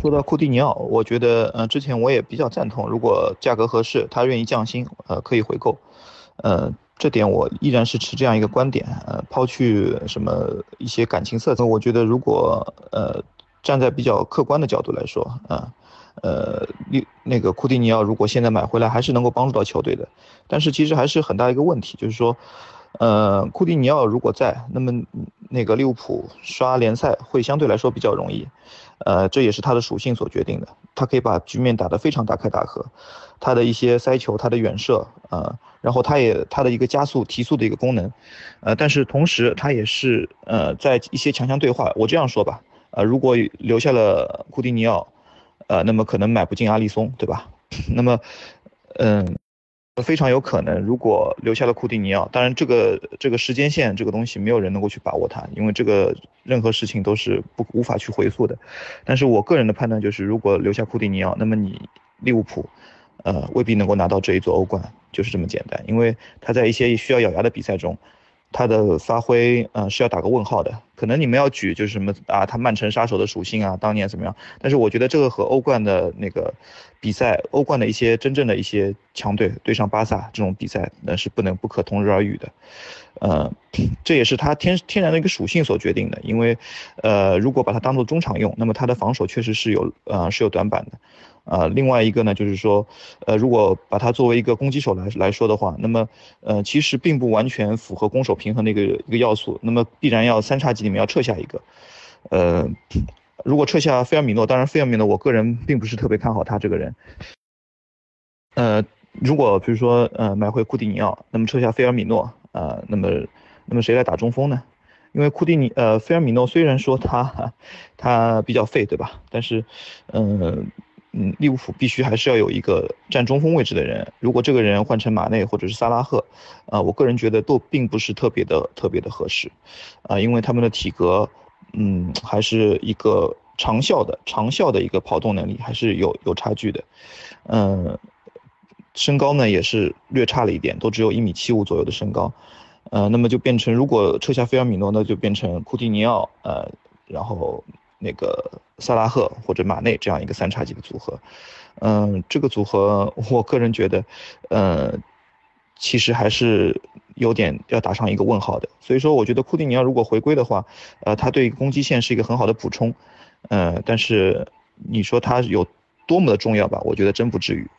说到库蒂尼奥，我觉得，呃，之前我也比较赞同，如果价格合适，他愿意降薪，呃，可以回购，呃，这点我依然是持这样一个观点，呃，抛去什么一些感情色彩，我觉得如果，呃，站在比较客观的角度来说，啊，呃，那那个库蒂尼奥如果现在买回来，还是能够帮助到球队的，但是其实还是很大一个问题，就是说。呃，库蒂尼奥如果在，那么那个利物浦刷联赛会相对来说比较容易，呃，这也是他的属性所决定的。他可以把局面打得非常大开大合，他的一些塞球，他的远射，呃，然后他也他的一个加速提速的一个功能，呃，但是同时他也是呃在一些强强对话。我这样说吧，呃，如果留下了库蒂尼奥，呃，那么可能买不进阿里松，对吧？那么，嗯。非常有可能，如果留下了库蒂尼奥，当然这个这个时间线这个东西没有人能够去把握它，因为这个任何事情都是不无法去回溯的。但是我个人的判断就是，如果留下库蒂尼奥，那么你利物浦，呃，未必能够拿到这一座欧冠，就是这么简单。因为他在一些需要咬牙的比赛中。他的发挥，嗯，是要打个问号的。可能你们要举就是什么啊，他曼城杀手的属性啊，当年怎么样？但是我觉得这个和欧冠的那个比赛，欧冠的一些真正的一些强队对上巴萨这种比赛，那是不能不可同日而语的。呃，这也是他天天然的一个属性所决定的。因为，呃，如果把它当做中场用，那么他的防守确实是有，呃，是有短板的。呃，另外一个呢，就是说，呃，如果把它作为一个攻击手来来说的话，那么，呃，其实并不完全符合攻守平衡的一个一个要素，那么必然要三叉戟里我们要撤下一个，呃，如果撤下菲尔米诺，当然菲尔米诺我个人并不是特别看好他这个人，呃，如果比如说呃买回库蒂尼奥，那么撤下菲尔米诺，呃，那么那么谁来打中锋呢？因为库蒂尼呃菲尔米诺虽然说他他比较废，对吧？但是，嗯。嗯，利物浦必须还是要有一个占中锋位置的人。如果这个人换成马内或者是萨拉赫，啊，我个人觉得都并不是特别的特别的合适，啊，因为他们的体格，嗯，还是一个长效的长效的一个跑动能力还是有有差距的，嗯，身高呢也是略差了一点，都只有一米七五左右的身高，呃，那么就变成如果撤下菲尔米诺，那就变成库蒂尼奥，呃，然后。那个萨拉赫或者马内这样一个三叉戟的组合，嗯，这个组合我个人觉得，呃，其实还是有点要打上一个问号的。所以说，我觉得库蒂尼奥如果回归的话，呃，他对攻击线是一个很好的补充，呃，但是你说他有多么的重要吧？我觉得真不至于。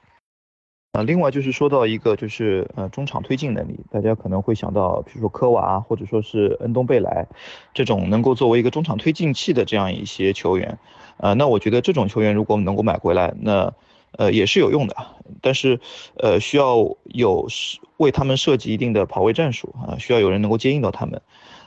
啊，另外就是说到一个，就是呃中场推进能力，大家可能会想到，比如说科瓦或者说是恩东贝莱，这种能够作为一个中场推进器的这样一些球员，呃，那我觉得这种球员如果能够买回来，那呃也是有用的，但是呃需要有为他们设计一定的跑位战术啊，需要有人能够接应到他们。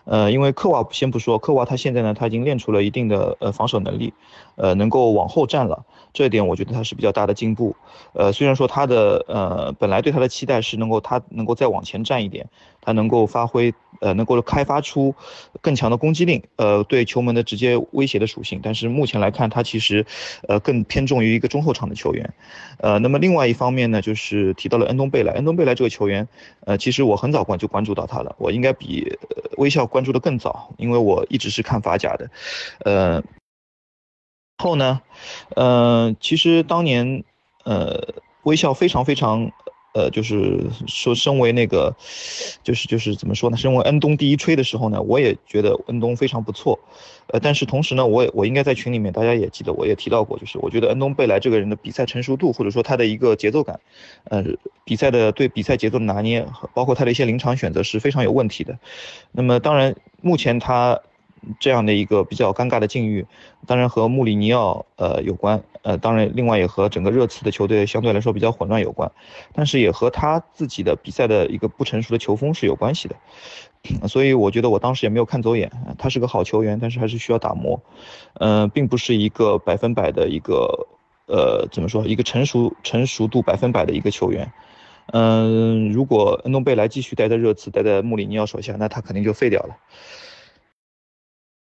呃，因为科瓦先不说，科瓦他现在呢，他已经练出了一定的呃防守能力，呃，能够往后站了，这一点我觉得他是比较大的进步。呃，虽然说他的呃本来对他的期待是能够他能够再往前站一点，他能够发挥呃能够开发出更强的攻击力，呃对球门的直接威胁的属性，但是目前来看他其实呃更偏重于一个中后场的球员。呃，那么另外一方面呢，就是提到了恩东贝莱，恩东贝莱这个球员，呃，其实我很早关就关注到他了，我应该比微笑。关注的更早，因为我一直是看法甲的，呃，后呢，呃，其实当年，呃，微笑非常非常。呃，就是说，身为那个，就是就是怎么说呢？身为恩东第一吹的时候呢，我也觉得恩东非常不错。呃，但是同时呢，我也我应该在群里面，大家也记得，我也提到过，就是我觉得恩东贝莱这个人的比赛成熟度，或者说他的一个节奏感，呃，比赛的对比赛节奏的拿捏，包括他的一些临场选择是非常有问题的。那么当然，目前他。这样的一个比较尴尬的境遇，当然和穆里尼奥呃有关，呃，当然另外也和整个热刺的球队相对来说比较混乱有关，但是也和他自己的比赛的一个不成熟的球风是有关系的，所以我觉得我当时也没有看走眼，他是个好球员，但是还是需要打磨，嗯，并不是一个百分百的一个，呃，怎么说，一个成熟成熟度百分百的一个球员，嗯，如果恩东贝莱继续待在热刺，待在穆里尼奥手下，那他肯定就废掉了。